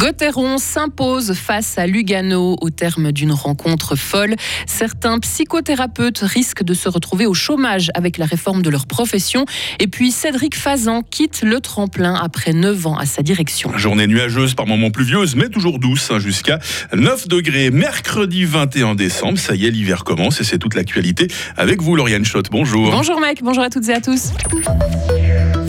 Gauthieron s'impose face à Lugano au terme d'une rencontre folle. Certains psychothérapeutes risquent de se retrouver au chômage avec la réforme de leur profession. Et puis Cédric Fazan quitte le tremplin après 9 ans à sa direction. Journée nuageuse, par moments pluvieuse, mais toujours douce, hein, jusqu'à 9 degrés. Mercredi 21 décembre, ça y est, l'hiver commence et c'est toute l'actualité. Avec vous, Lauriane Schott, bonjour. Bonjour mec, bonjour à toutes et à tous.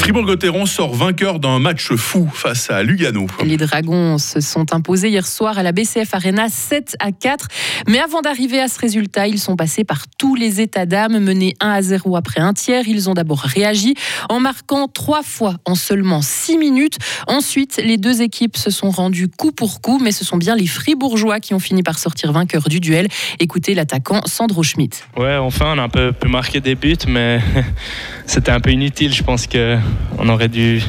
Fribourg-Gotteron sort vainqueur d'un match fou face à Lugano. Les Dragons se sont imposés hier soir à la BCF Arena 7 à 4. Mais avant d'arriver à ce résultat, ils sont passés par tous les états d'âme. Menés 1 à 0 après un tiers, ils ont d'abord réagi en marquant trois fois en seulement 6 minutes. Ensuite, les deux équipes se sont rendues coup pour coup, mais ce sont bien les Fribourgeois qui ont fini par sortir vainqueurs du duel. Écoutez l'attaquant Sandro Schmidt. Ouais, enfin, on a un peu pu marquer des buts, mais c'était un peu inutile. Je pense que on aurait dû,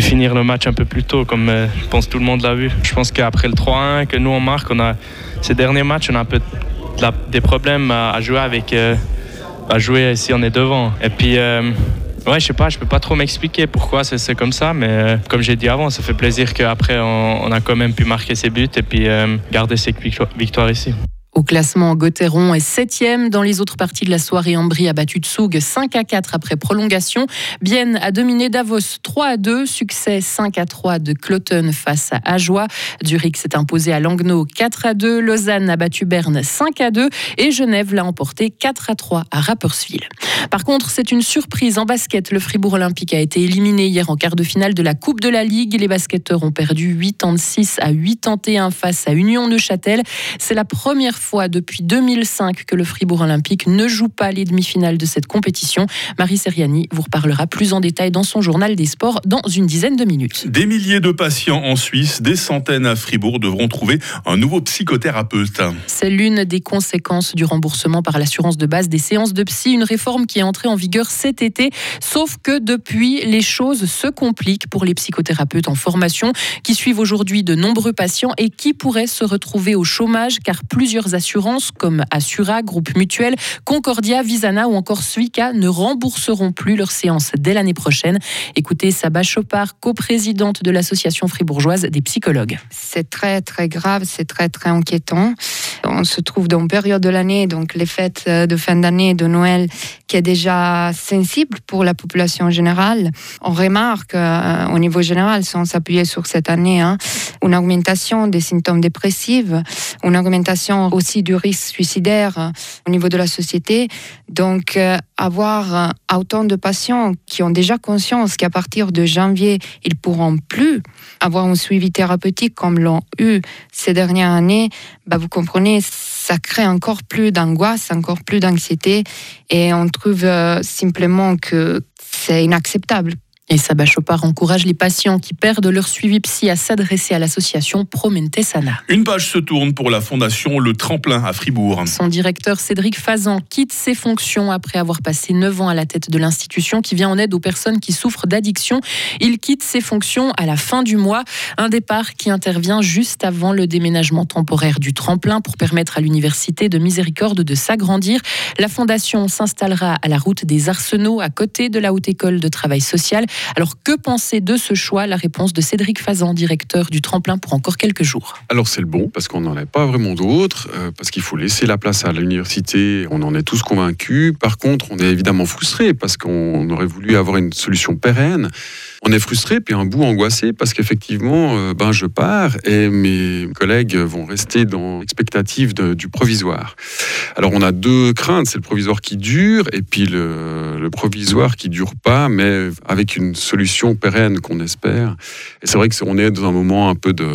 finir le match un peu plus tôt, comme euh, je pense tout le monde l'a vu. Je pense qu'après le 3-1 que nous on marque, on a ces derniers matchs, on a un peu des problèmes à, jouer avec, euh, jouer si on est devant. Et puis euh, je sais pas, je peux pas trop m'expliquer pourquoi c'est comme ça, mais comme j'ai dit avant, ça fait plaisir qu'après on, a quand même pu marquer ses buts et puis garder ces victoires ici. Au classement, Gauthieron est 7 Dans les autres parties de la soirée, Ambry a battu Tsug 5 à 4 après prolongation. Bienne a dominé Davos 3 à 2. Succès 5 à 3 de Cloton face à Ajoie. Zurich s'est imposé à Langnau 4 à 2. Lausanne a battu Berne 5 à 2. Et Genève l'a emporté 4 à 3 à Rapperswil. Par contre, c'est une surprise en basket. Le Fribourg Olympique a été éliminé hier en quart de finale de la Coupe de la Ligue. Les basketteurs ont perdu 86 à 81 face à Union Neuchâtel. C'est la première fois fois depuis 2005 que le Fribourg Olympique ne joue pas les demi-finales de cette compétition. Marie Seriani vous reparlera plus en détail dans son journal des sports dans une dizaine de minutes. Des milliers de patients en Suisse, des centaines à Fribourg devront trouver un nouveau psychothérapeute. C'est l'une des conséquences du remboursement par l'assurance de base des séances de psy, une réforme qui est entrée en vigueur cet été. Sauf que depuis, les choses se compliquent pour les psychothérapeutes en formation qui suivent aujourd'hui de nombreux patients et qui pourraient se retrouver au chômage car plusieurs assurances comme Assura, Groupe Mutuel, Concordia, Visana ou encore Suica ne rembourseront plus leurs séances dès l'année prochaine. Écoutez Saba Chopard, coprésidente de l'association fribourgeoise des psychologues. C'est très très grave, c'est très très inquiétant. On se trouve dans une période de l'année, donc les fêtes de fin d'année, de Noël, qui est déjà sensible pour la population générale. On remarque euh, au niveau général, sans s'appuyer sur cette année, hein, une augmentation des symptômes dépressifs, une augmentation aussi du risque suicidaire euh, au niveau de la société. Donc, euh, avoir euh, autant de patients qui ont déjà conscience qu'à partir de janvier, ils pourront plus avoir un suivi thérapeutique comme l'ont eu ces dernières années, bah, vous comprenez, ça crée encore plus d'angoisse, encore plus d'anxiété, et on trouve simplement que c'est inacceptable et Saba Chopard encourage les patients qui perdent leur suivi psy à s'adresser à l'association Promente Sana. Une page se tourne pour la fondation Le Tremplin à Fribourg. Son directeur Cédric Fazan quitte ses fonctions après avoir passé 9 ans à la tête de l'institution qui vient en aide aux personnes qui souffrent d'addiction. Il quitte ses fonctions à la fin du mois, un départ qui intervient juste avant le déménagement temporaire du Tremplin pour permettre à l'université de Miséricorde de s'agrandir. La fondation s'installera à la route des Arsenaux à côté de la Haute École de Travail Social. Alors que penser de ce choix? La réponse de Cédric Fazan, directeur du tremplin pour encore quelques jours. Alors c'est le bon parce qu'on n'en a pas vraiment d'autres, euh, parce qu'il faut laisser la place à l'université, on en est tous convaincus. Par contre, on est évidemment frustré parce qu'on aurait voulu avoir une solution pérenne. On est frustré puis un bout angoissé parce qu'effectivement, euh, ben je pars et mes collègues vont rester dans l'expectative du provisoire. Alors on a deux craintes, c'est le provisoire qui dure et puis le, provisoire qui dure pas, mais avec une solution pérenne qu'on espère. Et c'est vrai que on est dans un moment un peu de,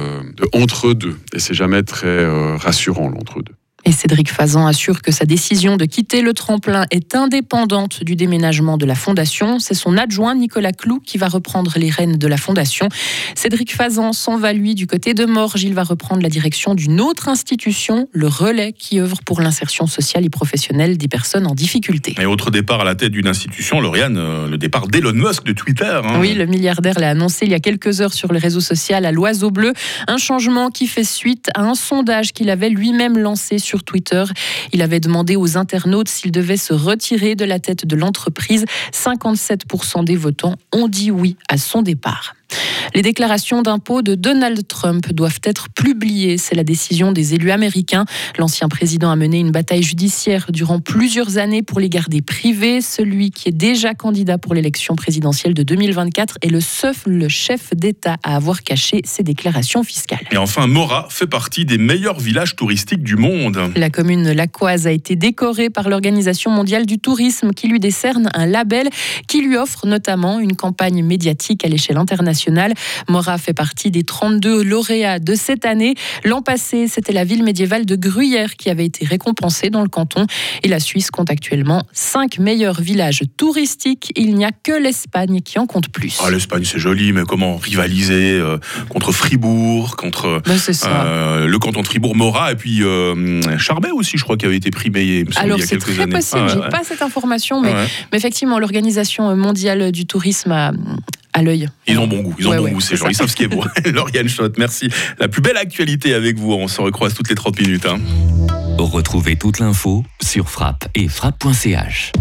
entre deux et c'est jamais très euh, rassurant l'entre deux. Et Cédric Fazan assure que sa décision de quitter le tremplin est indépendante du déménagement de la fondation. C'est son adjoint Nicolas Clou qui va reprendre les rênes de la fondation. Cédric Fazan s'en va lui du côté de Morges. Il va reprendre la direction d'une autre institution, le Relais, qui œuvre pour l'insertion sociale et professionnelle des personnes en difficulté. Et autre départ à la tête d'une institution, Lauriane, euh, le départ d'Elon Musk de Twitter. Hein. Oui, le milliardaire l'a annoncé il y a quelques heures sur les réseaux sociaux à l'Oiseau Bleu. Un changement qui fait suite à un sondage qu'il avait lui-même lancé sur sur Twitter. Il avait demandé aux internautes s'ils devaient se retirer de la tête de l'entreprise. 57% des votants ont dit oui à son départ. Les déclarations d'impôts de Donald Trump doivent être publiées. C'est la décision des élus américains. L'ancien président a mené une bataille judiciaire durant plusieurs années pour les garder privés. Celui qui est déjà candidat pour l'élection présidentielle de 2024 est le seul chef d'État à avoir caché ses déclarations fiscales. Et enfin, Mora fait partie des meilleurs villages touristiques du monde. La commune lacoise a été décorée par l'Organisation mondiale du tourisme qui lui décerne un label qui lui offre notamment une campagne médiatique à l'échelle internationale. Mora fait partie des 32 lauréats de cette année. L'an passé, c'était la ville médiévale de Gruyère qui avait été récompensée dans le canton. Et la Suisse compte actuellement 5 meilleurs villages touristiques. Il n'y a que l'Espagne qui en compte plus. Ah, l'Espagne, c'est joli, mais comment rivaliser euh, contre Fribourg, contre Ben, euh, le canton de Fribourg, Mora, et puis euh, Charbet aussi, je crois, qui avait été primé Alors c'est très années. possible, Ah, j'ai ouais, pas cette information, mais, ouais. mais effectivement l'Organisation mondiale du tourisme a, à l'œil. Ils ont bon goût, ils ont Ouais, bon ouais, goût, c'est ces gens, ça. ils savent ce qui est beau. Lauriane Schott, merci. La plus belle actualité avec vous, on se recroise toutes les 30 minutes. hein. Retrouvez toute l'info sur frappe et frappe.ch.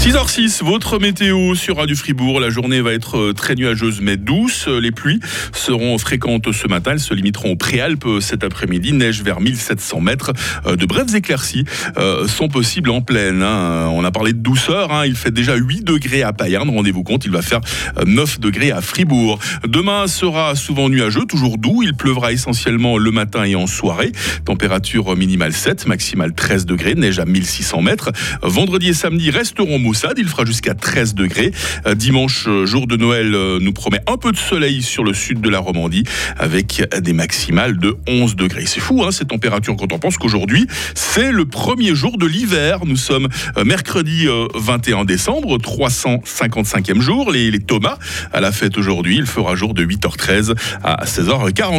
6h06, votre météo sur Radio Fribourg. La journée va être euh, très nuageuse mais douce. Les pluies seront fréquentes ce matin. Elles se limiteront aux Préalpes euh, cet après-midi. Neige vers 1700 mètres. Euh, De brèves éclaircies euh, sont possibles en pleine. hein. On a parlé de douceur. hein. Il fait déjà 8 degrés à Payerne. Rendez-vous compte, il va faire euh, 9 degrés à Fribourg. Demain sera souvent nuageux, toujours doux. Il pleuvra essentiellement le matin et en soirée. Température minimale 7, maximale 13 degrés. Neige à 1600 mètres. Vendredi et samedi resteront Il fera jusqu'à 13 degrés. Euh, Dimanche, euh, jour de Noël, euh, nous promet un peu de soleil sur le sud de la Romandie avec des maximales de 11 degrés. C'est fou, hein, ces températures quand on pense qu'aujourd'hui, c'est le premier jour de l'hiver. Nous sommes mercredi euh, 21 décembre, 355e jour. Les, les Thomas à la fête aujourd'hui. Il fera jour de 8h13 à 16h40.